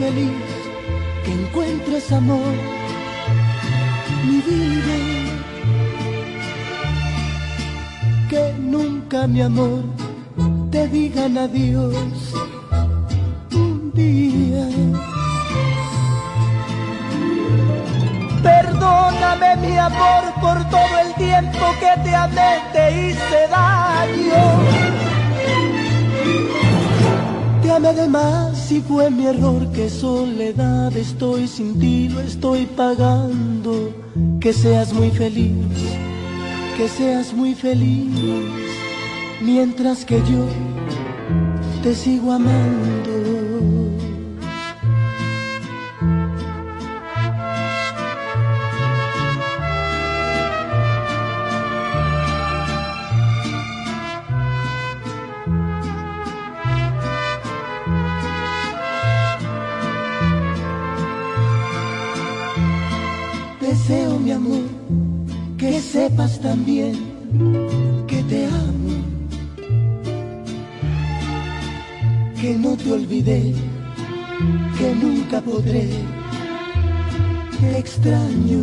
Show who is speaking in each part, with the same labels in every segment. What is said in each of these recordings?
Speaker 1: feliz, que encuentres amor, mi vida. Que nunca mi amor te digan adiós un día. Perdóname mi amor por todo el tiempo que te amé, te hice daño amé de más y fue mi error que soledad estoy sin ti, lo estoy pagando. Que seas muy feliz, que seas muy feliz, mientras que yo te sigo amando. Sepas también que te amo, que no te olvidé, que nunca podré, te extraño.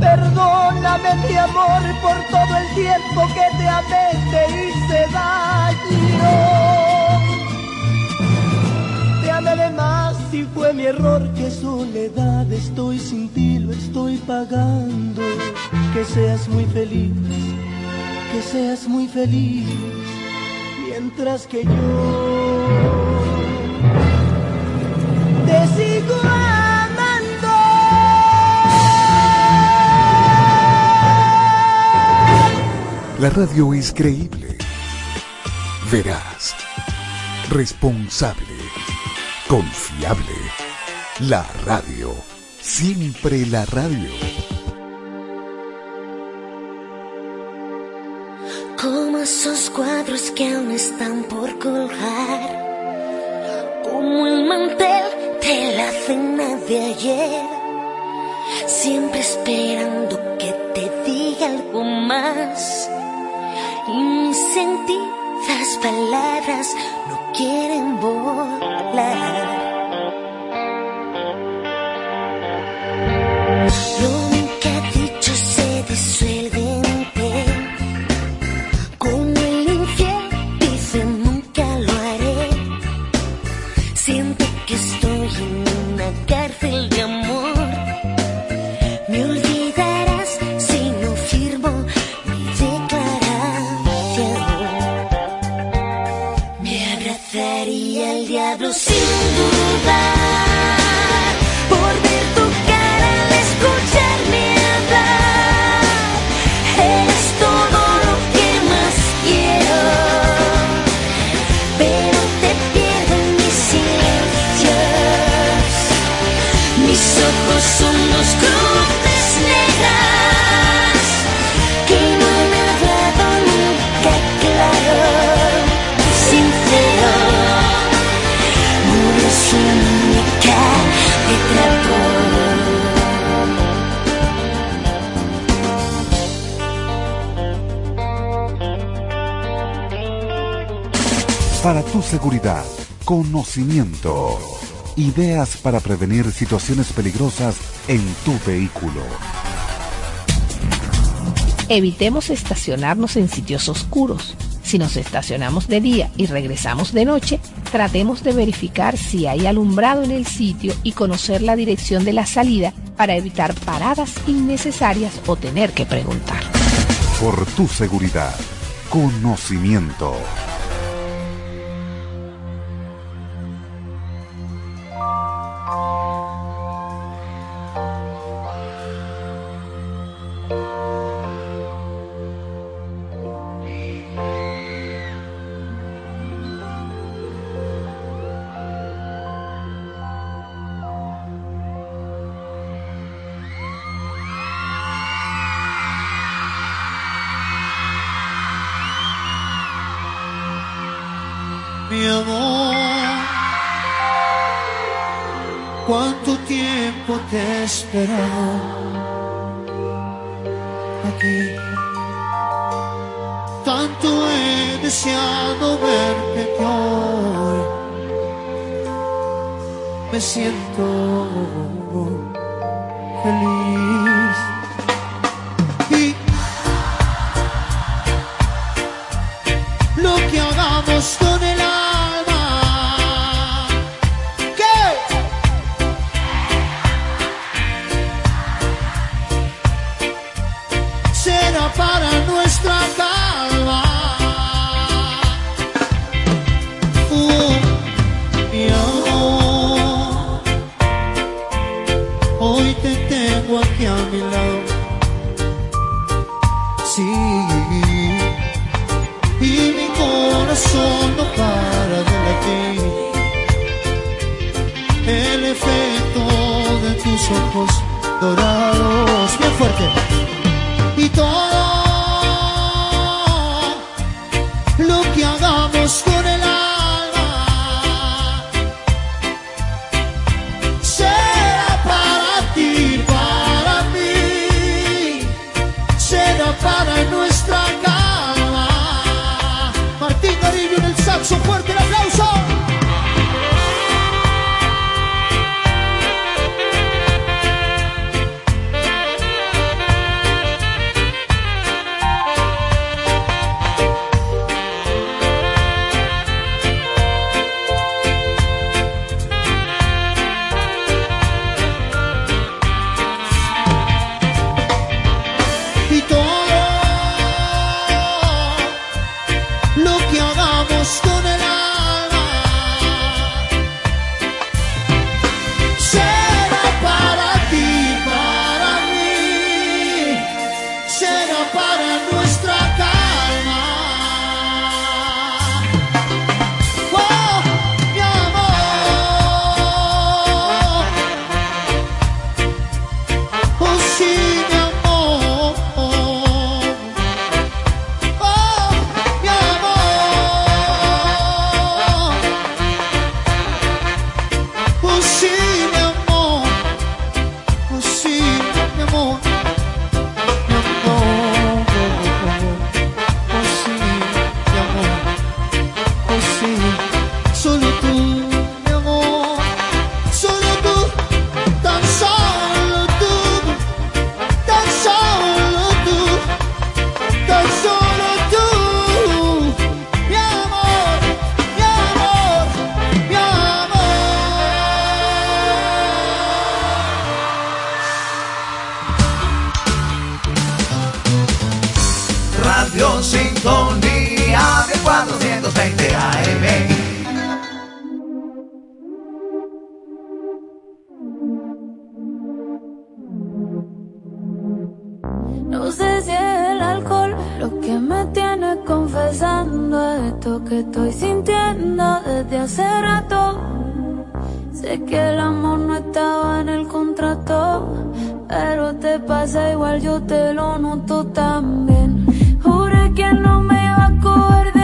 Speaker 1: Perdóname mi amor por todo el tiempo que te amé, te hice daño si fue mi error, que soledad estoy sin ti, lo estoy pagando. Que seas muy feliz, que seas muy feliz, mientras que yo te sigo amando.
Speaker 2: La radio es creíble, veraz, responsable Confiable. La radio. Siempre la radio.
Speaker 3: Como esos cuadros que aún están por colgar. Como el mantel de la cena de ayer. Siempre esperando que te diga algo más. Y sentidas palabras quieren volar.
Speaker 2: Para tu seguridad, conocimiento. Ideas para prevenir situaciones peligrosas en tu vehículo.
Speaker 4: Evitemos estacionarnos en sitios oscuros. Si nos estacionamos de día y regresamos de noche, tratemos de verificar si hay alumbrado en el sitio y conocer la dirección de la salida para evitar paradas innecesarias o tener que preguntar.
Speaker 2: Por tu seguridad, conocimiento.
Speaker 5: confesando esto que estoy sintiendo desde hace rato. Sé que el amor no estaba en el contrato, pero te pasa igual, yo te lo noto también. Juré que no me iba a coger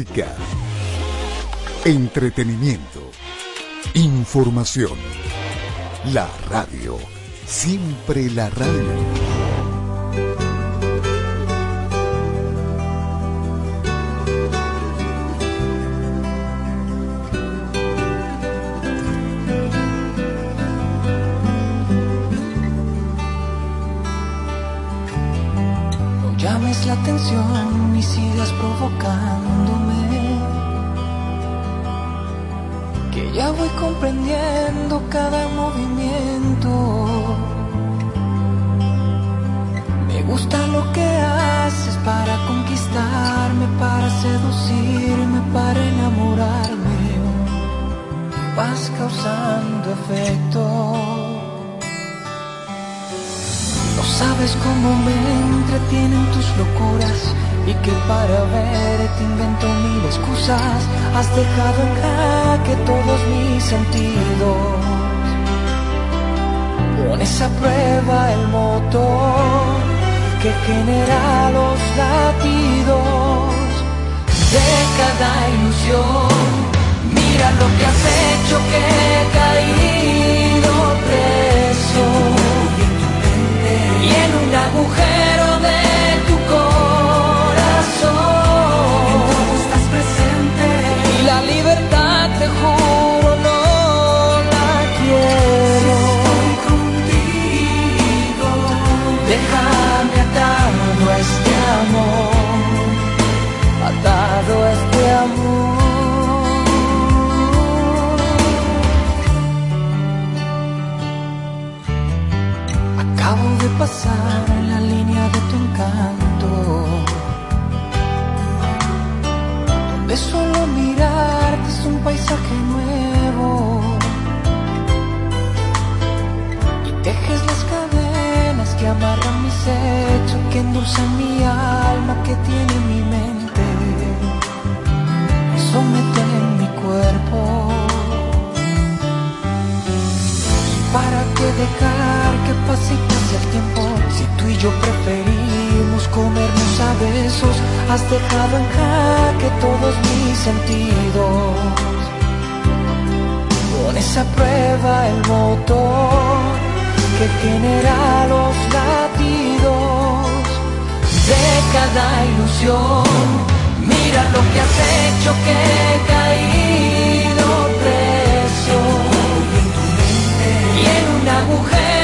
Speaker 2: música, entretenimiento, información. La radio, siempre la radio.
Speaker 6: Efecto sabes cómo me entretienen tus locuras y que para verte invento mil excusas. Has dejado en jaque todos mis sentidos. Pones a prueba el motor que genera los latidos de cada ilusión. Mira lo que has hecho que he caído preso. Y en un agujero de tu corazón.
Speaker 7: Estás presente.
Speaker 6: Y la libertad te juro no la quiero.
Speaker 7: Estoy contigo
Speaker 6: déjame atado a este amor. Atado a este amor pasar la línea de tu encanto, donde solo mirarte es un paisaje nuevo. Y tejes las cadenas que amarran mis hechos, que endulzan mi alma, que tiene mi mente, somete en ¿Para qué dejar que pase y pase el tiempo? Si tú y yo preferimos comernos a besos, has dejado en jaque todos mis sentidos. Pones a prueba el motor que genera los latidos de cada ilusión. Mira lo que has hecho que he y en un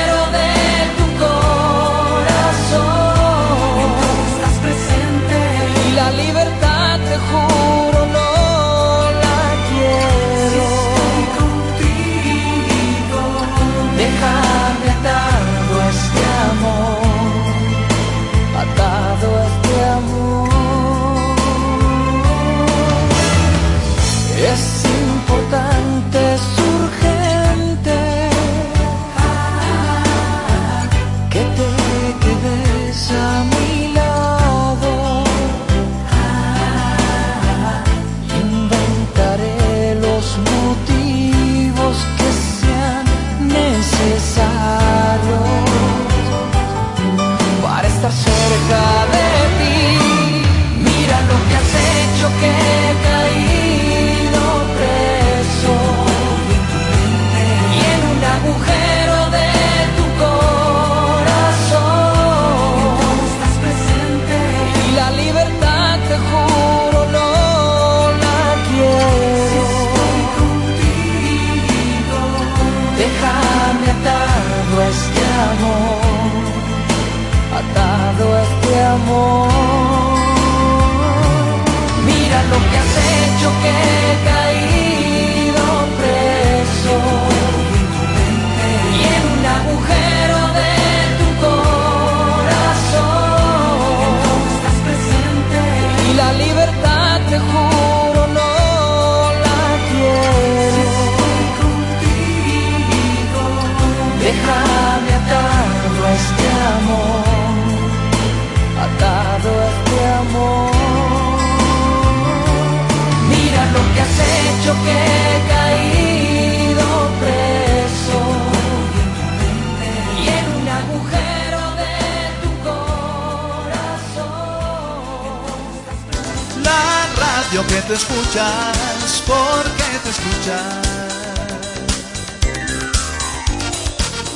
Speaker 8: radio que te escuchas, porque te escuchas.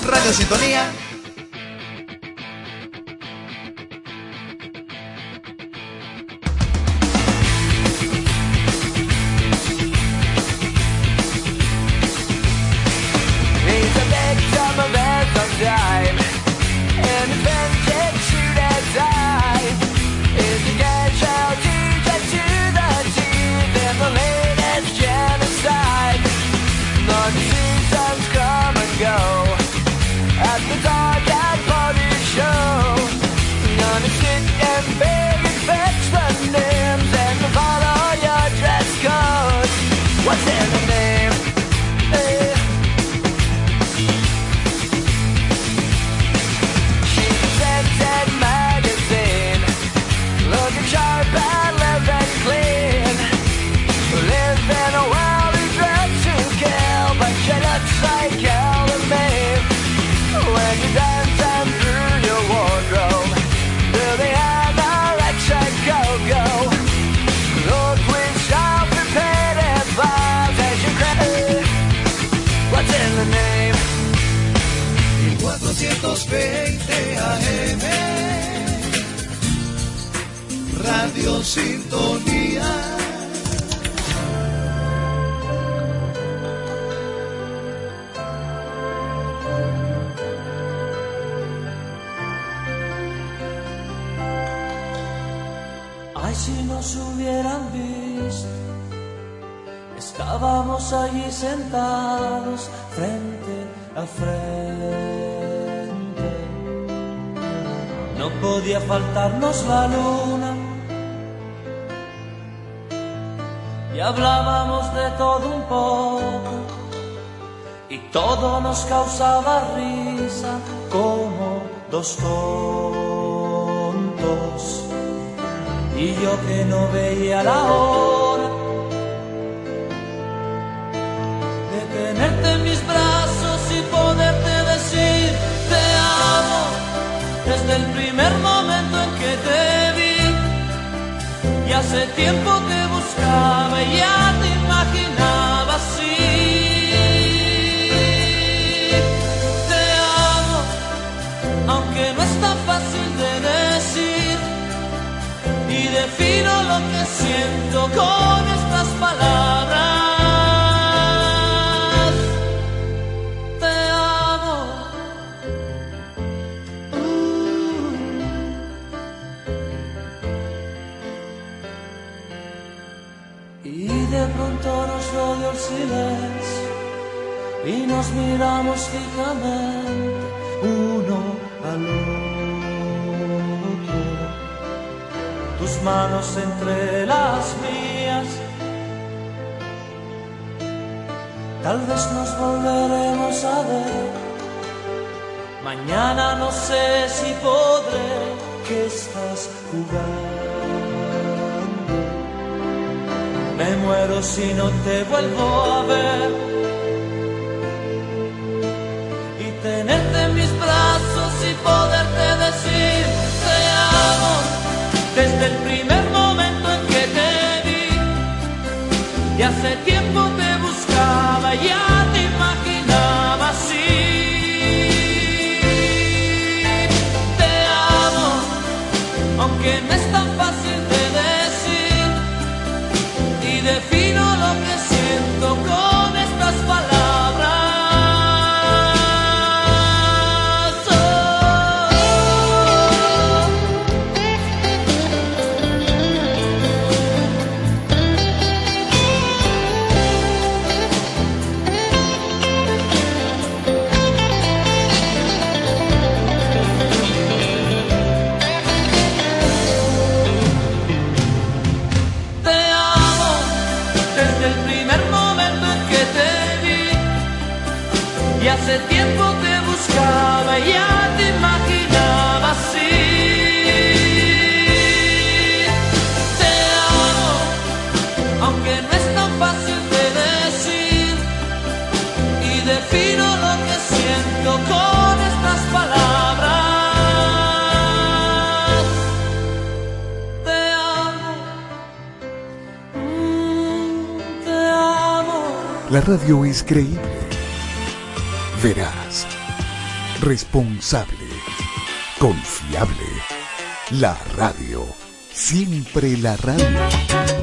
Speaker 8: Radio Sintonía.
Speaker 9: La luna. Y hablábamos de todo un poco. Y todo nos causaba risa como dos tontos y yo que no veía la hora de tenerte en mis brazos y poderte decir te amo desde el primer momento en y hace tiempo te buscaba y ya te imaginaba así. Te amo aunque no es tan fácil de decir. Y defino lo que siento con estas palabras. Pronto nos el silencio y nos miramos fijamente uno al otro tus manos entre las mías. Tal vez nos volveremos a ver. Mañana no sé si podré que estás jugando. Me muero si no te vuelvo a ver. Y tenerte en mis brazos y poderte decir te amo desde el primer momento en que te vi. Y hace
Speaker 2: Radio es creíble, veraz, responsable, confiable. La radio, siempre la radio.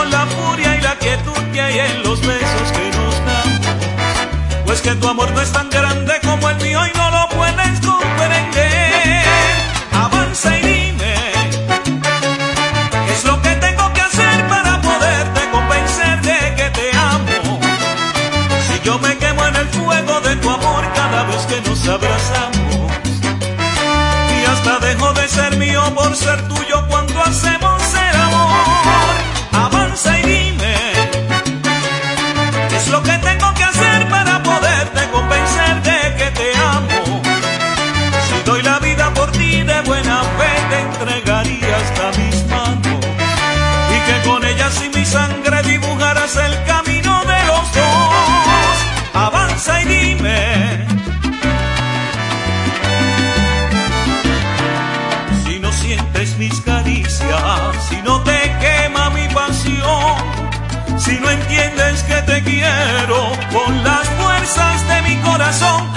Speaker 10: Con la furia y la quietud que hay en los besos que nos damos, pues que tu amor no es tan grande como el mío y no lo puedes comprender. Avanza y dime, ¿qué es lo que tengo que hacer para poderte convencer de que te amo? Si yo me quemo en el fuego de tu amor cada vez que nos abrazamos y hasta dejo de ser mío por ser tuyo sangre dibujarás el camino de los dos. Avanza y dime. si no sientes mis caricias, si no te quema mi pasión, si no entiendes que te quiero con las fuerzas de mi corazón,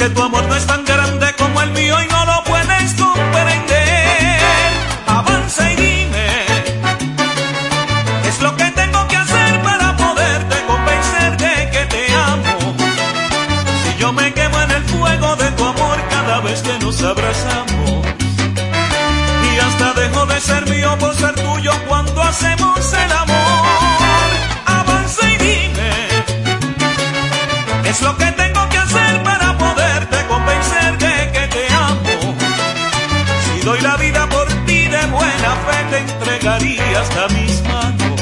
Speaker 10: que tu amor no es tan grande como el mío y no lo puedes comprender. Avanza y dime, ¿qué es lo que tengo que hacer para poderte convencer de que te amo? Si yo me quemo en el fuego de tu amor cada vez que nos abrazamos y hasta dejo de ser mío por ser tuyo cuando hacemos el amor. Avanza y dime, ¿qué es lo que te entregaría hasta mis manos.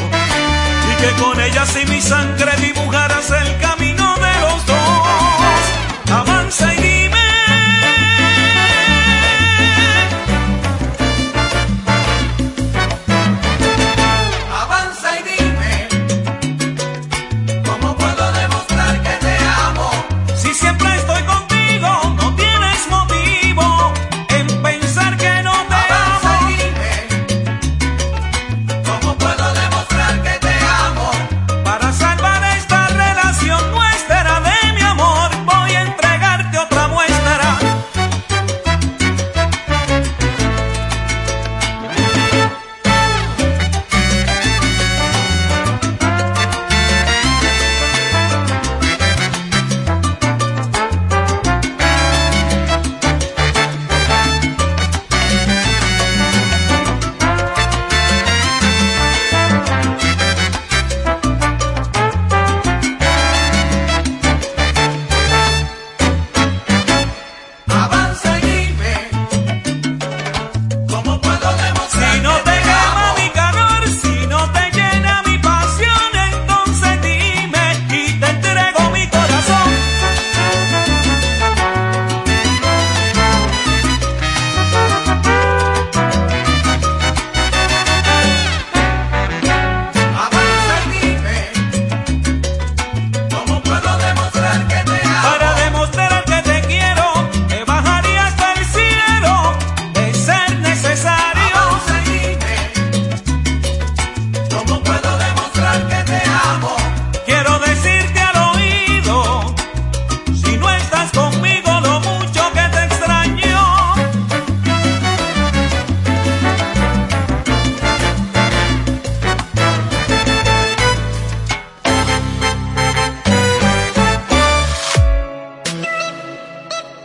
Speaker 10: Y que con ellas y mi sangre dibujarás el camino de los dos.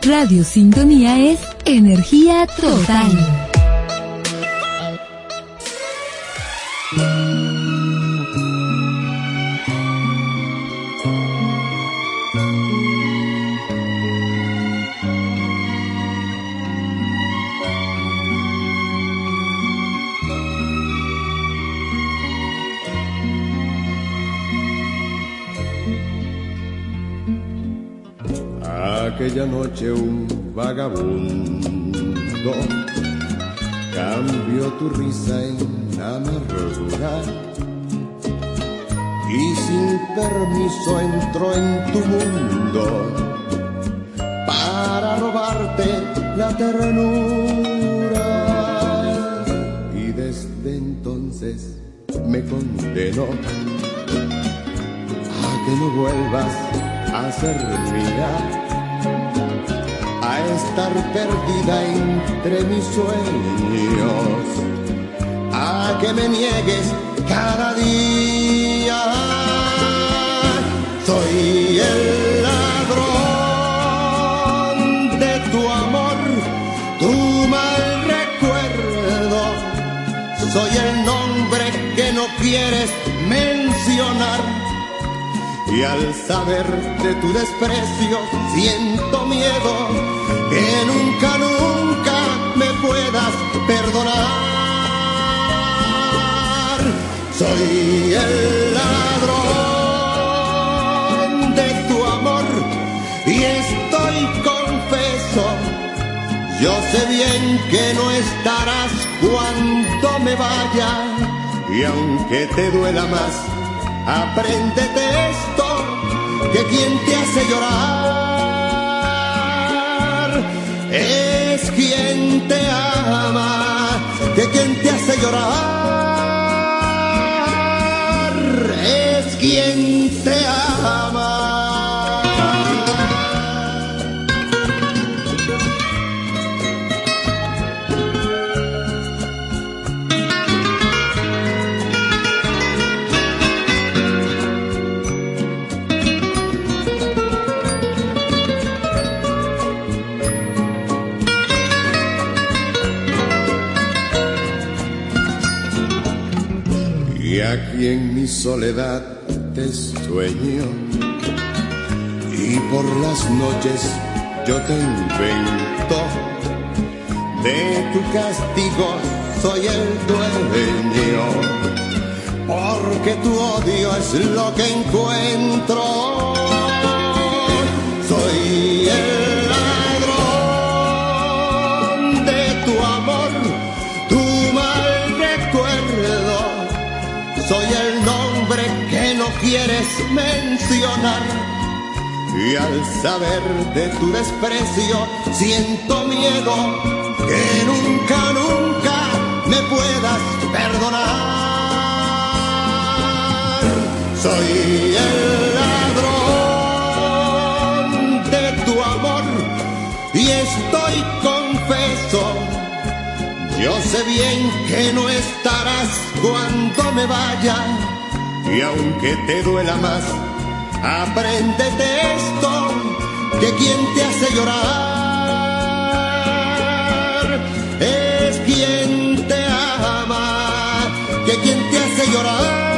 Speaker 11: Radio Sintonía es energía total.
Speaker 12: Un vagabundo. Cambió tu risa en amargura y sin permiso entró en tu mundo para robarte la ternura. Y desde entonces me condenó a que no vuelvas a ser mía a estar perdida entre mis sueños, a que me niegues cada día. Soy el ladrón de tu amor, tu mal recuerdo. Soy el nombre que no quieres mencionar. Y al saber de tu desprecio siento miedo que nunca, nunca me puedas perdonar. Soy el ladrón de tu amor y estoy confeso. Yo sé bien que no estarás cuando me vaya y aunque te duela más, apréndete esto, que quien te hace llorar soledad te sueño y por las noches yo te invento. De tu castigo soy el dueño, porque tu odio es lo que encuentro. Soy el que no quieres mencionar. Y al saber de tu desprecio, siento miedo que nunca, nunca me puedas perdonar. Soy el ladrón de tu amor y estoy confeso. Yo sé bien que no estarás cuando me vaya y aunque te duela más, apréndete esto, que quien te hace llorar es quien te ama, que quien te hace llorar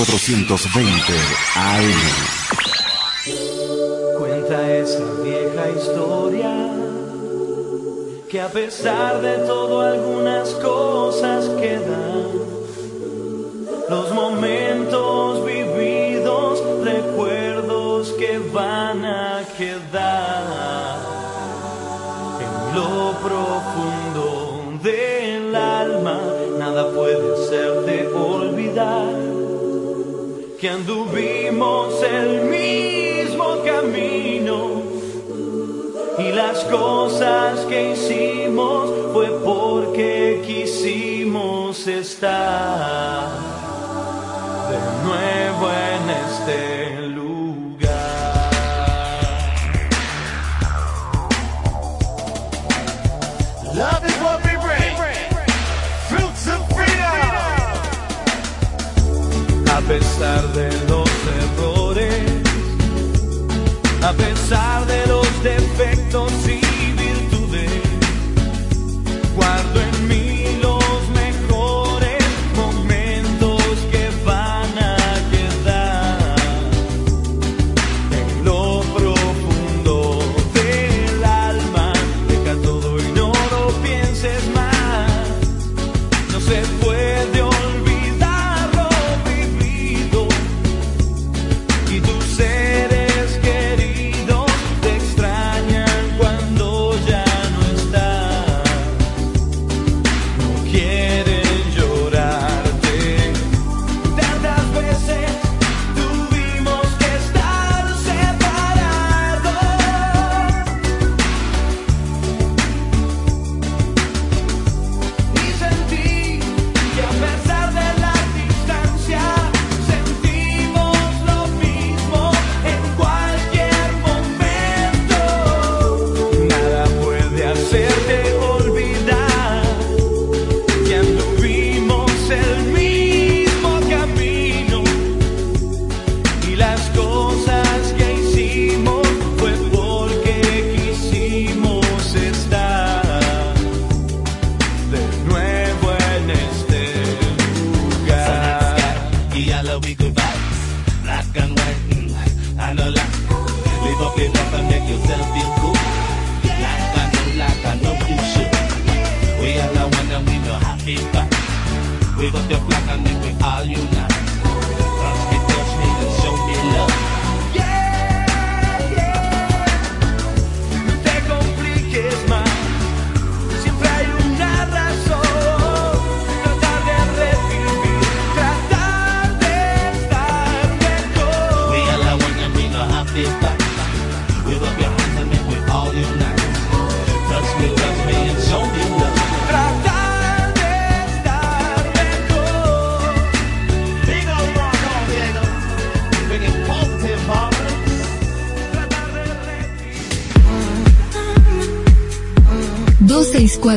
Speaker 2: 1420 AM.
Speaker 9: Cuenta esa vieja historia que a pesar de todo algunas cosas quedan. Los momentos vividos, recuerdos que van a quedar en lo profundo que anduvimos el mismo camino. Y las cosas que hicimos fue porque quisimos estar de nuevo pesar de los errores, a pesar de los defectos y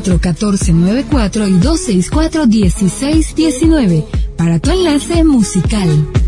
Speaker 11: 264-1494 y 264-1619 para tu enlace musical.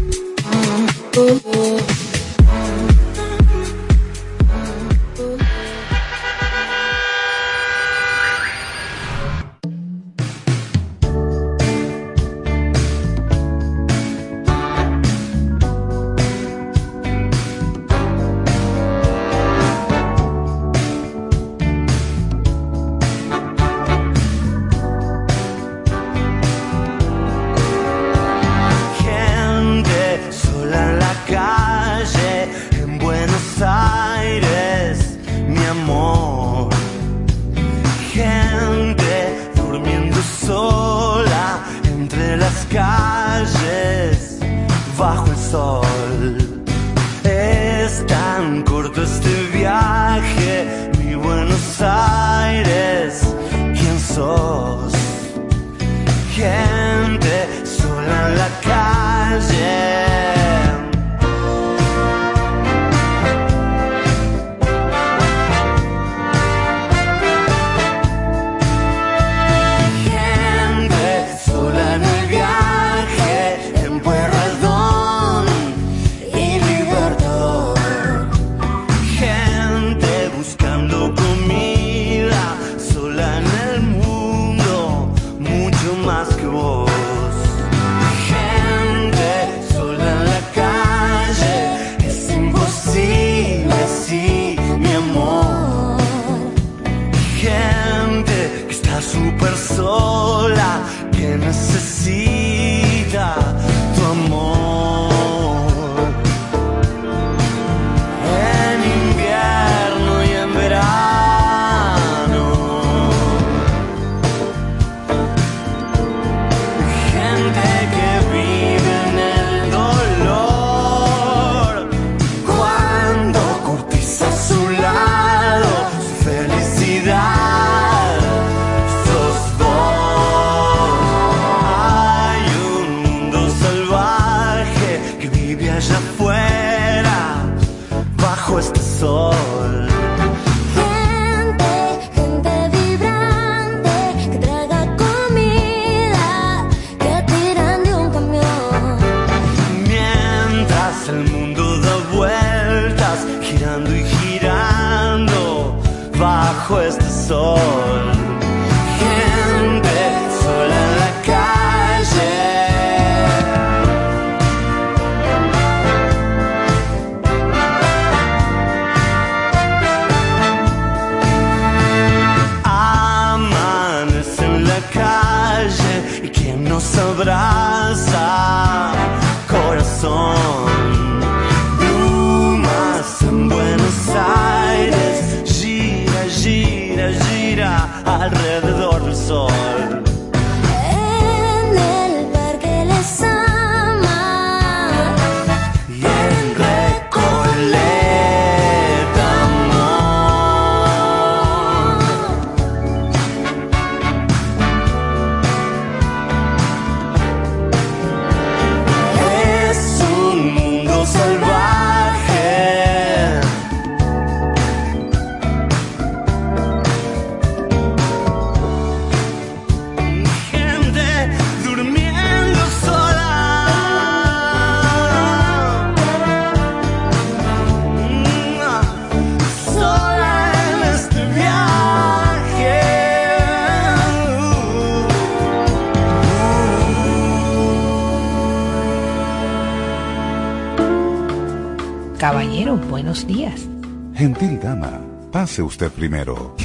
Speaker 2: Primero.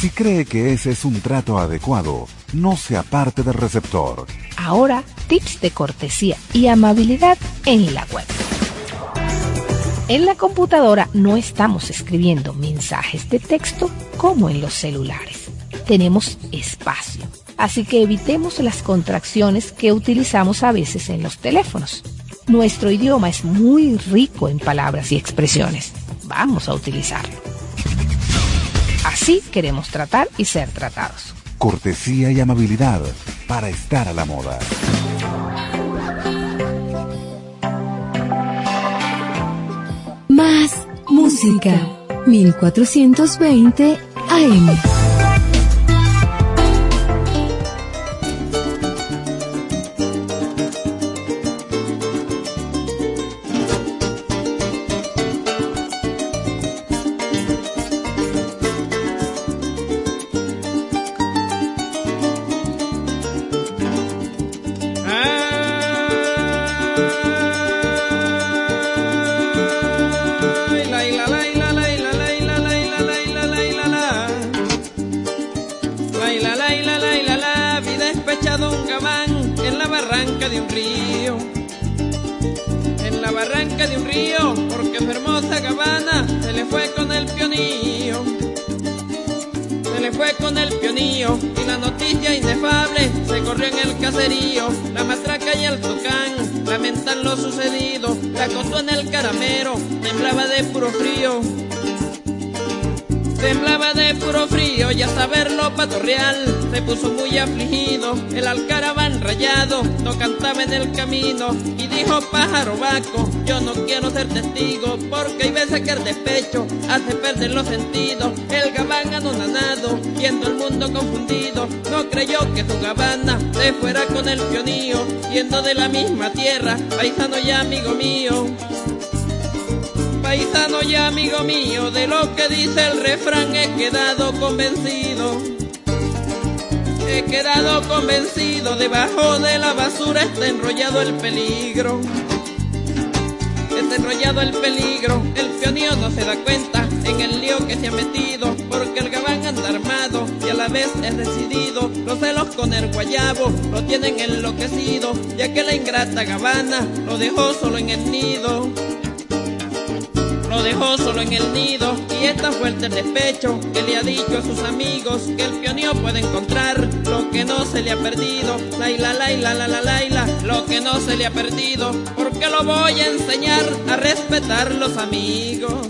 Speaker 2: Si cree que ese es un trato adecuado, no se aparte del receptor.
Speaker 4: Ahora, tips de cortesía y amabilidad en la web. En la computadora no estamos escribiendo mensajes de texto como en los celulares. Tenemos espacio, así que evitemos las contracciones que utilizamos a veces en los teléfonos. Nuestro idioma es muy rico en palabras y expresiones. Vamos a utilizarlo. Así queremos tratar y ser tratados.
Speaker 2: Cortesía y amabilidad para estar a la moda.
Speaker 11: Más música. 1420 AM.
Speaker 13: Con el pionío, yendo de la misma tierra, paisano y amigo mío paisano y amigo mío, de lo que dice el refrán he quedado convencido. He quedado convencido, debajo de la basura está enrollado el peligro. Enrollado el peligro, el pionío no se da cuenta en el lío que se ha metido, porque el gabán anda armado y a la vez es decidido. Los celos con el guayabo lo tienen enloquecido, ya que la ingrata gabana lo dejó solo en el nido lo dejó solo en el nido y esta fuerte el despecho que le ha dicho a sus amigos que el pionío puede encontrar lo que no se le ha perdido, laila, laila, la, la, laila, lo que no se le ha perdido, porque lo voy a enseñar a respetar los amigos.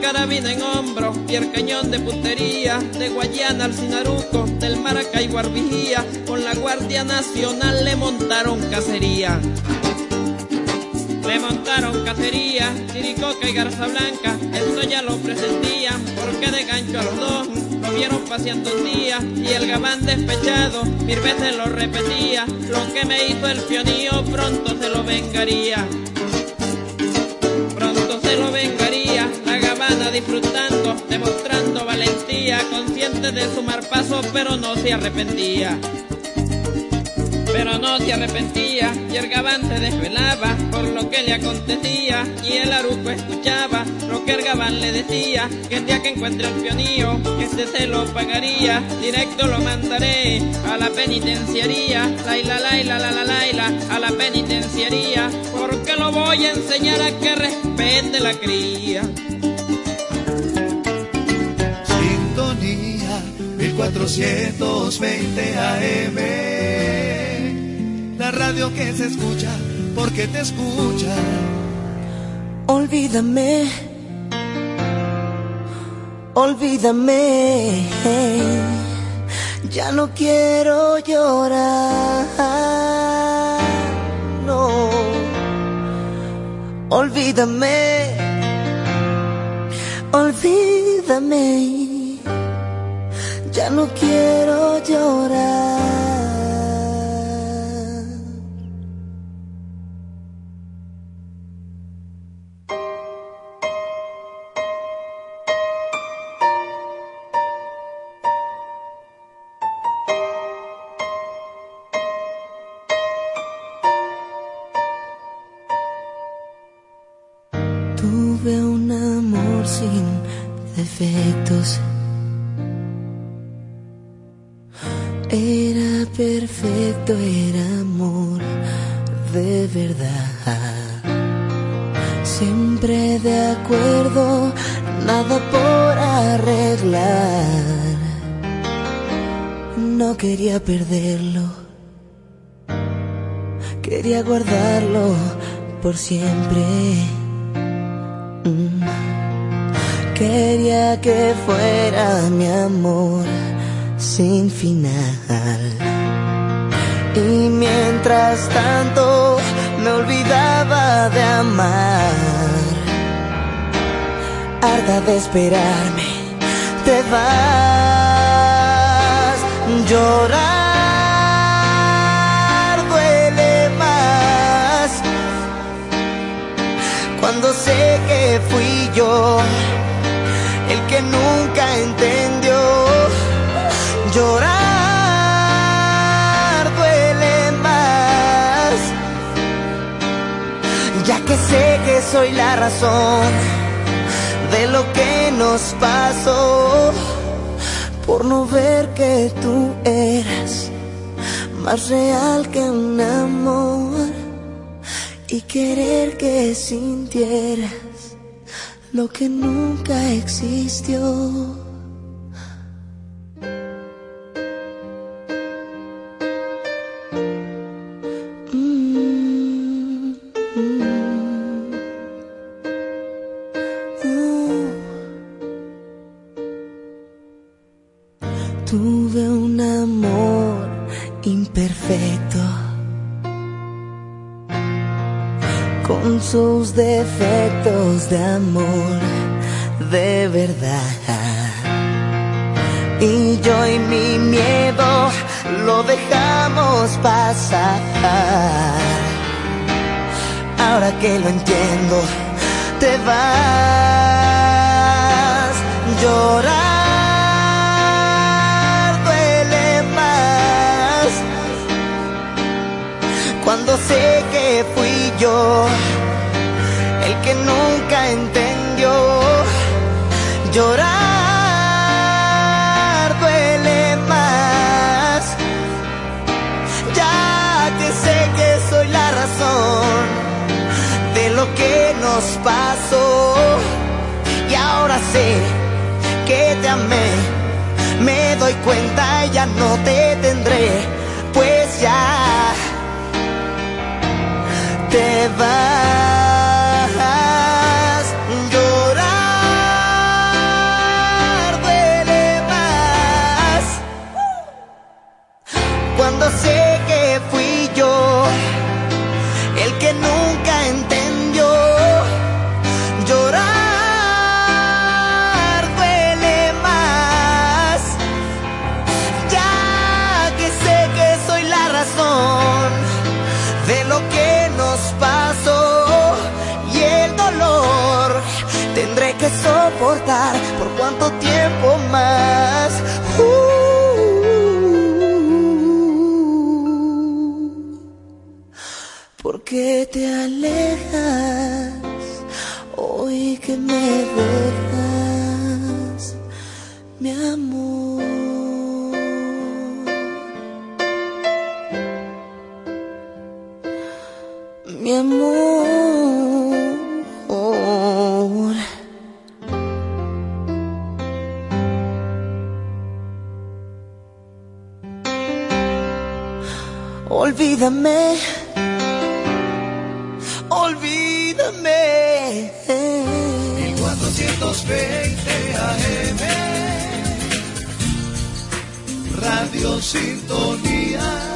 Speaker 13: Carabina en hombro y el cañón de putería, de Guayana al Sinaruco, del Maracaibo al con la Guardia Nacional le montaron cacería. Le montaron cacería, Chiricoca y Garza Blanca, eso ya lo presentían, porque de gancho a los dos lo vieron paseando un día, y el gabán despechado mil veces lo repetía, lo que me hizo el pionío pronto se lo vengaría disfrutando, demostrando valentía, consciente de sumar pasos, pero no se arrepentía. Pero no se arrepentía, y el gabán se desvelaba por lo que le acontecía, y el aruco escuchaba lo que el gabán le decía, que el día que encuentre el pionío, que este se lo pagaría, directo lo mandaré a la penitenciaría, laila, laila, la, la, laila, a la penitenciaría, porque lo voy a enseñar a que respete la cría.
Speaker 8: 1420 AM. La radio que se escucha porque te escucha.
Speaker 14: Olvídame, olvídame, ya no quiero llorar, no, olvídame, olvídame, ya no quiero llorar. Era perfecto, era amor de verdad. Siempre de acuerdo, nada por arreglar. No quería perderlo, quería guardarlo por siempre. Mm. Quería que fuera mi amor sin final. Y mientras tanto me olvidaba de amar. Harta de esperarme, te vas. Llorar duele más cuando sé que fui yo el que nunca entendió llorar duele más ya que sé que soy la razón de lo que nos pasó por no ver que tú eras más real que un amor y querer que sintieras lo que nunca existió. Sus defectos de amor de verdad. Y yo y mi miedo lo dejamos pasar. Ahora que lo entiendo, te vas. Llorar cuando sé que fui yo que nunca entendió. Llorar duele más. Ya que sé que soy la razón de lo que nos pasó. Y ahora sé que te amé. Me doy cuenta ya no te tendré pues ya te vas. que te alejas, hoy que me dejas, mi amor. Mi amor. Olvídame olvídame.
Speaker 15: 1420 AM, Radio Sintonía.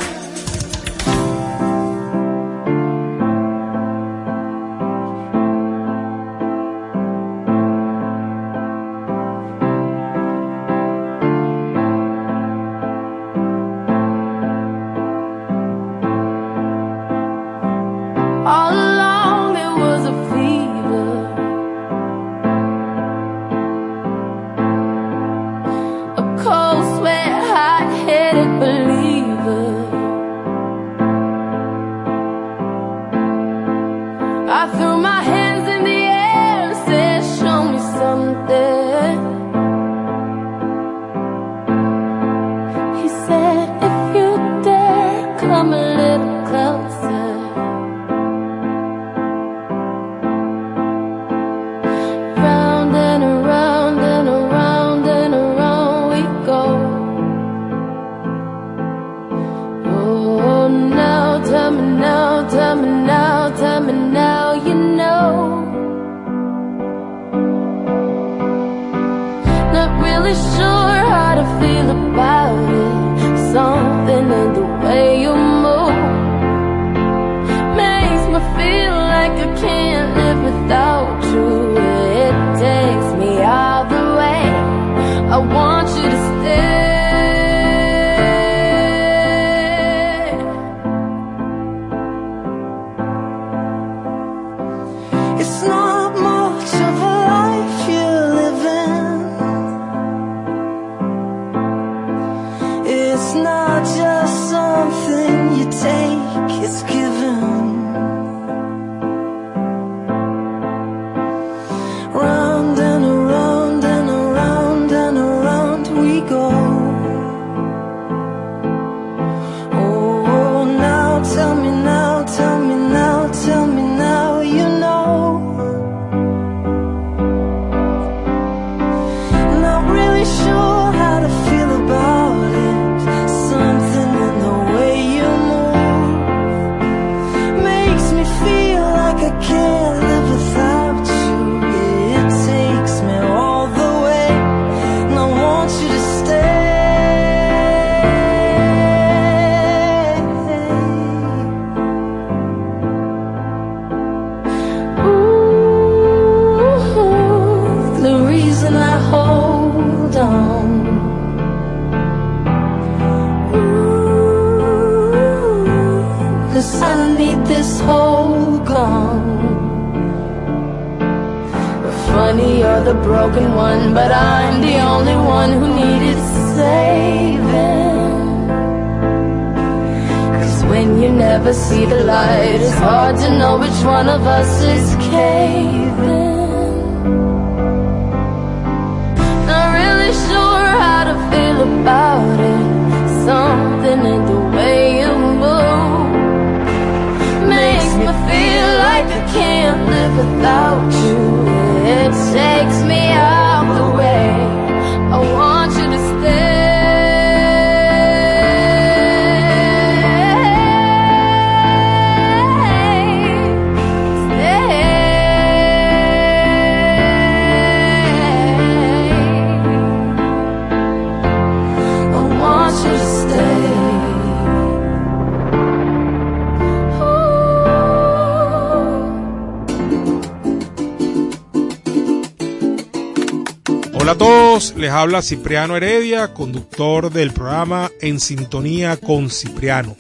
Speaker 16: Hola a todos, les habla Cipriano Heredia, conductor del programa En Sintonía con Cipriano.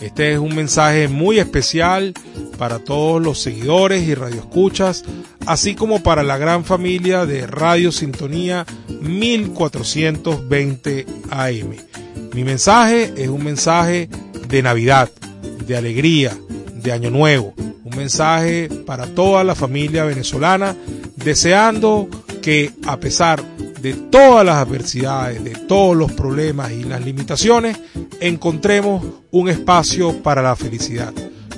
Speaker 16: Este es un mensaje muy especial para todos los seguidores y radioescuchas, así como para la gran familia de Radio Sintonía 1420 AM. Mi mensaje es un mensaje de Navidad, de alegría, de Año Nuevo, un mensaje para toda la familia venezolana, deseando que a pesar de todas las adversidades, de todos los problemas y las limitaciones, encontremos un espacio para la felicidad,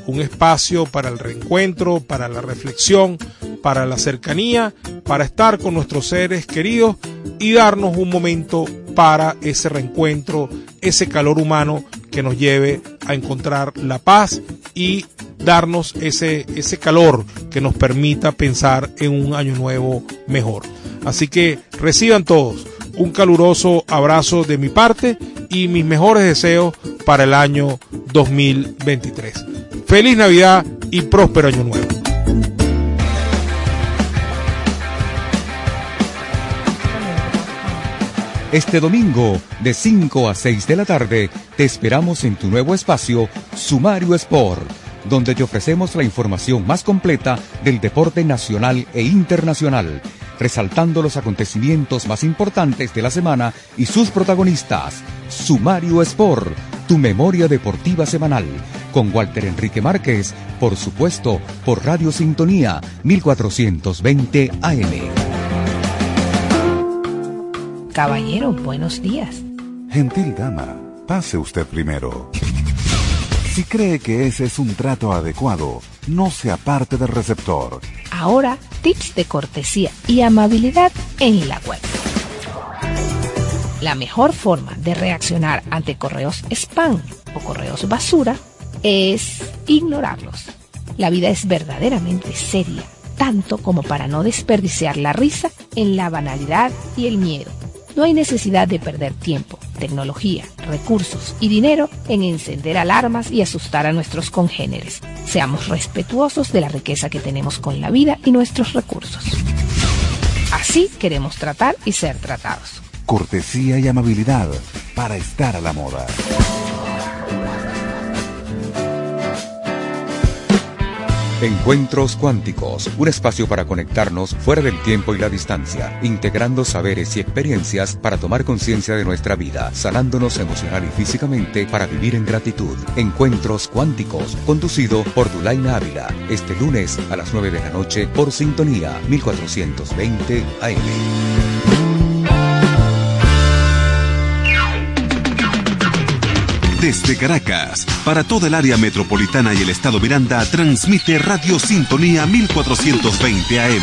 Speaker 16: un espacio para el reencuentro, para la reflexión, para la cercanía, para estar con nuestros seres queridos y darnos un momento para ese reencuentro, ese calor humano que nos lleve a encontrar la paz y darnos ese, ese calor que nos permita pensar en un año nuevo mejor. Así que reciban todos un caluroso abrazo de mi parte y mis mejores deseos para el año 2023. Feliz Navidad y próspero año nuevo.
Speaker 17: Este domingo, de 5 a 6 de la tarde, te esperamos en tu nuevo espacio, Sumario Sport, donde te ofrecemos la información más completa del deporte nacional e internacional, resaltando los acontecimientos más importantes de la semana y sus protagonistas. Sumario Sport, tu memoria deportiva semanal, con Walter Enrique Márquez, por supuesto, por Radio Sintonía 1420 AM.
Speaker 4: Caballero, buenos días.
Speaker 2: Gentil dama, pase usted primero. Si cree que ese es un trato adecuado, no se aparte del receptor.
Speaker 4: Ahora, tips de cortesía y amabilidad en la web. La mejor forma de reaccionar ante correos spam o correos basura es ignorarlos. La vida es verdaderamente seria, tanto como para no desperdiciar la risa en la banalidad y el miedo. No hay necesidad de perder tiempo, tecnología, recursos y dinero en encender alarmas y asustar a nuestros congéneres. Seamos respetuosos de la riqueza que tenemos con la vida y nuestros recursos. Así queremos tratar y ser tratados.
Speaker 2: Cortesía y amabilidad para estar a la moda.
Speaker 17: Encuentros Cuánticos, un espacio para conectarnos fuera del tiempo y la distancia, integrando saberes y experiencias para tomar conciencia de nuestra vida, sanándonos emocional y físicamente para vivir en gratitud. Encuentros Cuánticos, conducido por Dulaina Ávila, este lunes a las 9 de la noche por Sintonía 1420 AM.
Speaker 18: Desde Caracas, para toda el área metropolitana y el estado Miranda, transmite Radio Sintonía 1420 AM.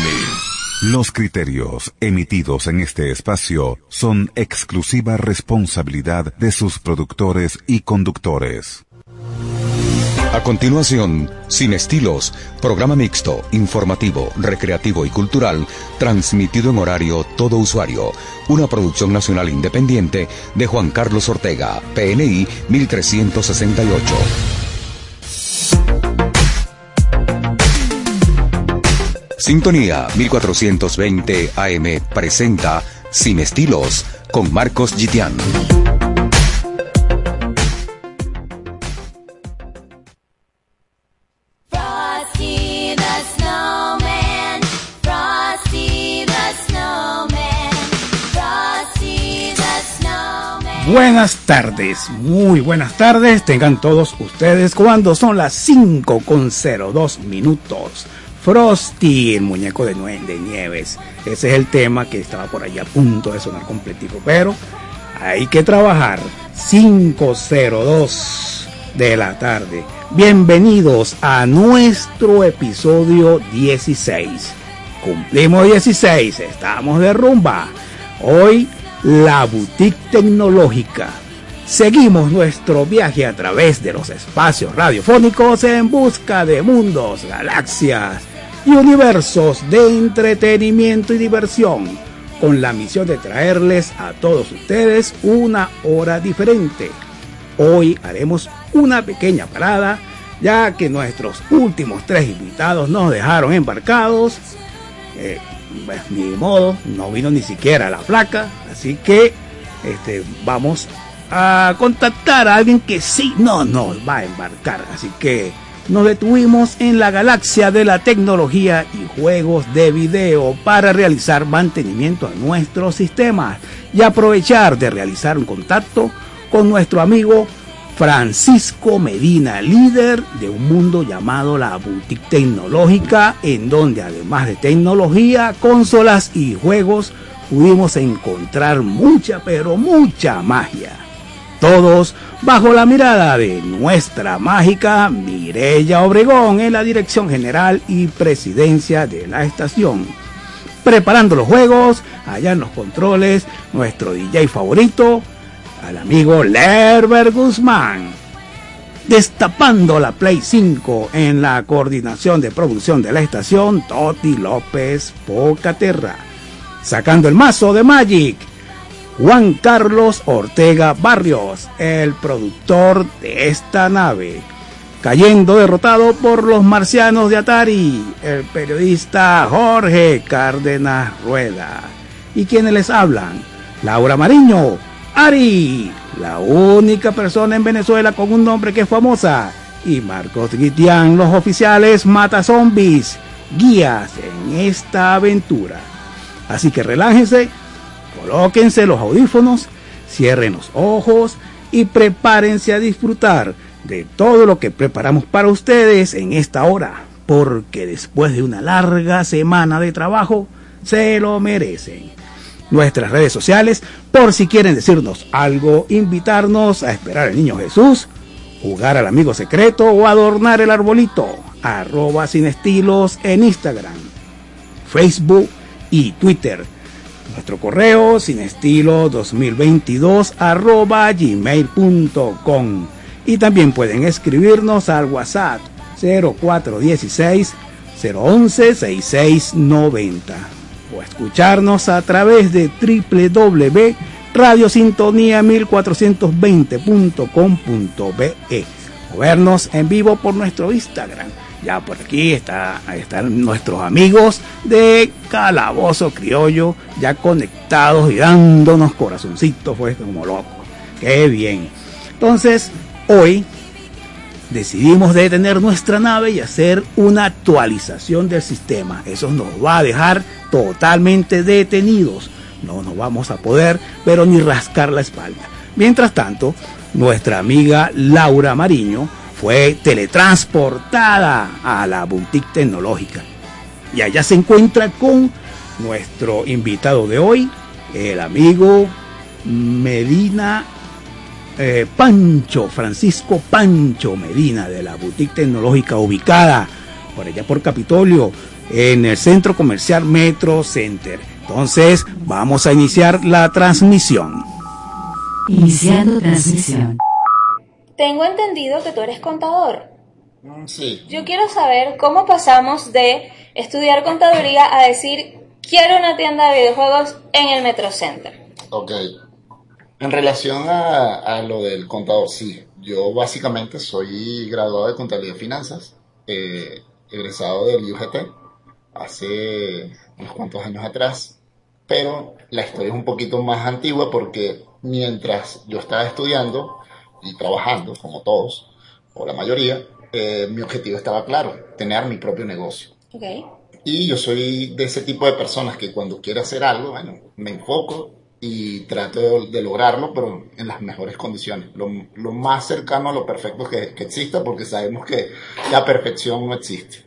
Speaker 2: Los criterios emitidos en este espacio son exclusiva responsabilidad de sus productores y conductores.
Speaker 17: A continuación, Sin Estilos, programa mixto, informativo, recreativo y cultural, transmitido en horario todo usuario. Una producción nacional independiente de Juan Carlos Ortega, PNI 1368. Sintonía 1420 AM presenta Sin Estilos con Marcos Gitián.
Speaker 19: Buenas tardes, muy buenas tardes, tengan todos ustedes cuando son las 5 con 02 minutos. Frosty, el muñeco de, nue- de nieves. Ese es el tema que estaba por ahí a punto de sonar completico, pero hay que trabajar. 502 de la tarde. Bienvenidos a nuestro episodio 16. Cumplimos 16, estamos de rumba. Hoy la boutique tecnológica. Seguimos nuestro viaje a través de los espacios radiofónicos en busca de mundos, galaxias y universos de entretenimiento y diversión, con la misión de traerles a todos ustedes una hora diferente. Hoy haremos una pequeña parada, ya que nuestros últimos tres invitados nos dejaron embarcados. Eh, pues, ni modo, no vino ni siquiera la placa, así que este, vamos a contactar a alguien que sí no nos va a embarcar. Así que nos detuvimos en la galaxia de la tecnología y juegos de video para realizar mantenimiento a nuestros sistemas y aprovechar de realizar un contacto con nuestro amigo Francisco Medina, líder de un mundo llamado la boutique tecnológica, en donde además de tecnología, consolas y juegos, pudimos encontrar mucha, pero mucha magia. Todos bajo la mirada de nuestra mágica Mirella Obregón en la dirección general y presidencia de la estación. Preparando los juegos, allá en los controles, nuestro DJ favorito, al amigo Lerber Guzmán. Destapando la Play 5 en la coordinación de producción de la estación, Toti López Pocaterra. Sacando el mazo de Magic, Juan Carlos Ortega Barrios, el productor de esta nave. Cayendo derrotado por los marcianos de Atari, el periodista Jorge Cárdenas Rueda. ¿Y quienes les hablan? Laura Mariño, Ari, la única persona en Venezuela con un nombre que es famosa, y Marcos Guitián, los oficiales mata zombies, guías en esta aventura. Así que relájense, colóquense los audífonos, cierren los ojos y prepárense a disfrutar de todo lo que preparamos para ustedes en esta hora, porque después de una larga semana de trabajo, se lo merecen nuestras redes sociales por si quieren decirnos algo, invitarnos a esperar al niño Jesús, jugar al amigo secreto o adornar el arbolito. Arroba sin estilos en Instagram, Facebook y Twitter. Nuestro correo sin estilo 2022 arroba gmail.com y también pueden escribirnos al WhatsApp 0416 011 6690 o escucharnos a través de www.radiosintonía1420.com.be o vernos en vivo por nuestro Instagram. Ya por aquí está, están nuestros amigos de Calabozo Criollo, ya conectados y dándonos corazoncitos, pues como locos. Qué bien. Entonces, hoy decidimos detener nuestra nave y hacer una actualización del sistema. Eso nos va a dejar totalmente detenidos. No nos vamos a poder, pero ni rascar la espalda. Mientras tanto, nuestra amiga Laura Mariño fue teletransportada a la boutique tecnológica. Y allá se encuentra con nuestro invitado de hoy, el amigo Medina eh, Pancho, Francisco Pancho Medina de la boutique tecnológica ubicada por allá por Capitolio, en el centro comercial Metro Center. Entonces, vamos a iniciar la transmisión.
Speaker 11: Iniciando transmisión.
Speaker 20: Tengo entendido que tú eres contador.
Speaker 21: Sí.
Speaker 20: Yo quiero saber cómo pasamos de estudiar contaduría a decir quiero una tienda de videojuegos en el Metro Center.
Speaker 21: Ok. En relación a, a lo del contador, sí. Yo básicamente soy graduado de contabilidad y finanzas, eh, egresado del UGT hace unos cuantos años atrás, pero la historia es un poquito más antigua porque mientras yo estaba estudiando y trabajando, como todos, o la mayoría, eh, mi objetivo estaba claro, tener mi propio negocio.
Speaker 20: Ok.
Speaker 21: Y yo soy de ese tipo de personas que cuando quiero hacer algo, bueno, me enfoco y trato de, de lograrlo, pero en las mejores condiciones, lo, lo más cercano a lo perfecto que, que exista, porque sabemos que la perfección no existe.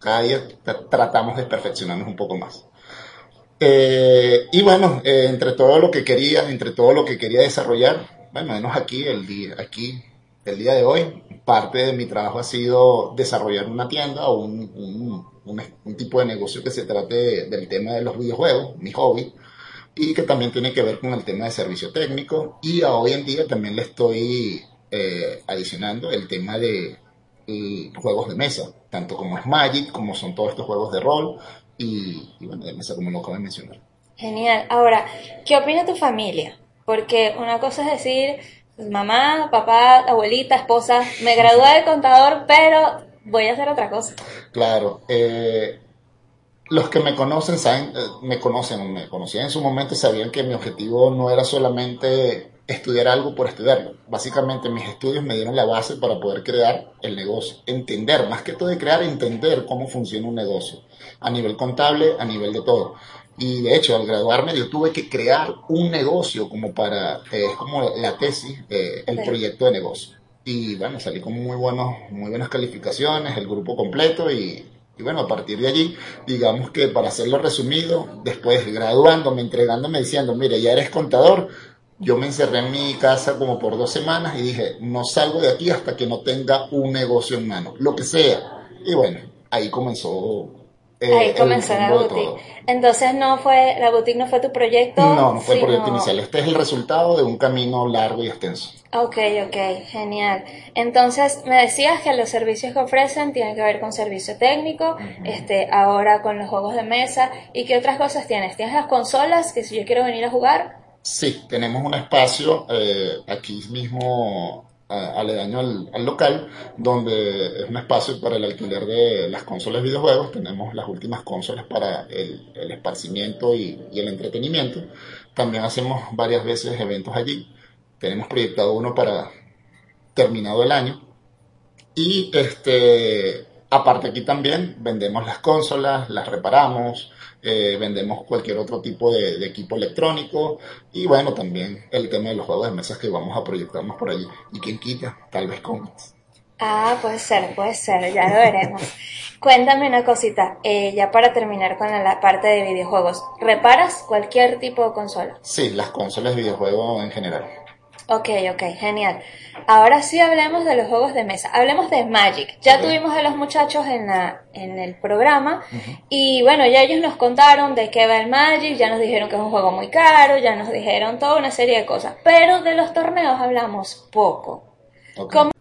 Speaker 21: Cada día tra- tratamos de perfeccionarnos un poco más. Eh, y bueno, eh, entre todo lo que quería, entre todo lo que quería desarrollar, bueno, menos aquí, el día, aquí, el día de hoy, parte de mi trabajo ha sido desarrollar una tienda o un, un- un- un tipo de negocio que se trate de- del tema de los videojuegos, mi hobby, y que también tiene que ver con el tema de servicio técnico. Y a hoy en día también le estoy eh, adicionando el tema de eh, juegos de mesa, tanto como es Magic, como son todos estos juegos de rol, y, y bueno, de mesa como lo acabo de mencionar.
Speaker 20: Genial. Ahora, ¿qué opina tu familia? Porque una cosa es decir, mamá, papá, abuelita, esposa, me gradué de contador, pero voy a hacer otra cosa.
Speaker 21: Claro, eh, los que me conocen saben, eh, me conocen, me conocían en su momento, sabían que mi objetivo no era solamente estudiar algo por estudiarlo. Básicamente mis estudios me dieron la base para poder crear el negocio, entender, más que todo de crear, entender cómo funciona un negocio, a nivel contable, a nivel de todo. Y de hecho, al graduarme yo tuve que crear un negocio como para, eh, es como la tesis, eh, el proyecto de negocio. Y bueno, salí con muy, buenos, muy buenas calificaciones, el grupo completo y, y bueno, a partir de allí, digamos que para hacerlo resumido, después graduándome, entregándome diciendo, mire, ya eres contador, yo me encerré en mi casa como por dos semanas y dije, no salgo de aquí hasta que no tenga un negocio en mano, lo que sea. Y bueno, ahí comenzó. Eh,
Speaker 20: Ahí comenzó la
Speaker 21: todo.
Speaker 20: boutique. Entonces no fue, la boutique no fue tu proyecto.
Speaker 21: No, no fue el proyecto inicial. Este es el resultado de un camino largo y extenso.
Speaker 20: Ok, ok, genial. Entonces, me decías que los servicios que ofrecen tienen que ver con servicio técnico, este, ahora con los juegos de mesa, ¿y qué otras cosas tienes? ¿Tienes las consolas que si yo quiero venir a jugar?
Speaker 21: Sí, tenemos un espacio eh, aquí mismo aledaño al, al local, donde es un espacio para el alquiler de las consolas de videojuegos. Tenemos las últimas consolas para el, esparcimiento y, y el entretenimiento. También hacemos varias veces eventos allí. Tenemos proyectado uno para terminado el año. Y este, aparte aquí también vendemos las consolas, las reparamos, eh, vendemos cualquier otro tipo de, de equipo electrónico y bueno, también el tema de los juegos de mesas que vamos a proyectarnos por allí. Y quien quita, tal vez cómics.
Speaker 20: Ah, puede ser, puede ser, ya lo veremos. Cuéntame una cosita, eh, ya para terminar con la, la parte de videojuegos, ¿reparas cualquier tipo de consola?
Speaker 21: Sí, las consolas de videojuegos en general.
Speaker 20: Ok, ok, genial. Ahora sí hablemos de los juegos de mesa. Hablemos de Magic. Ya tuvimos a los muchachos en, la, en el programa y bueno, ya ellos nos contaron de qué va el Magic, ya nos dijeron que es un juego muy caro, ya nos dijeron toda una serie de cosas. Pero de los torneos hablamos poco. ¿Cómo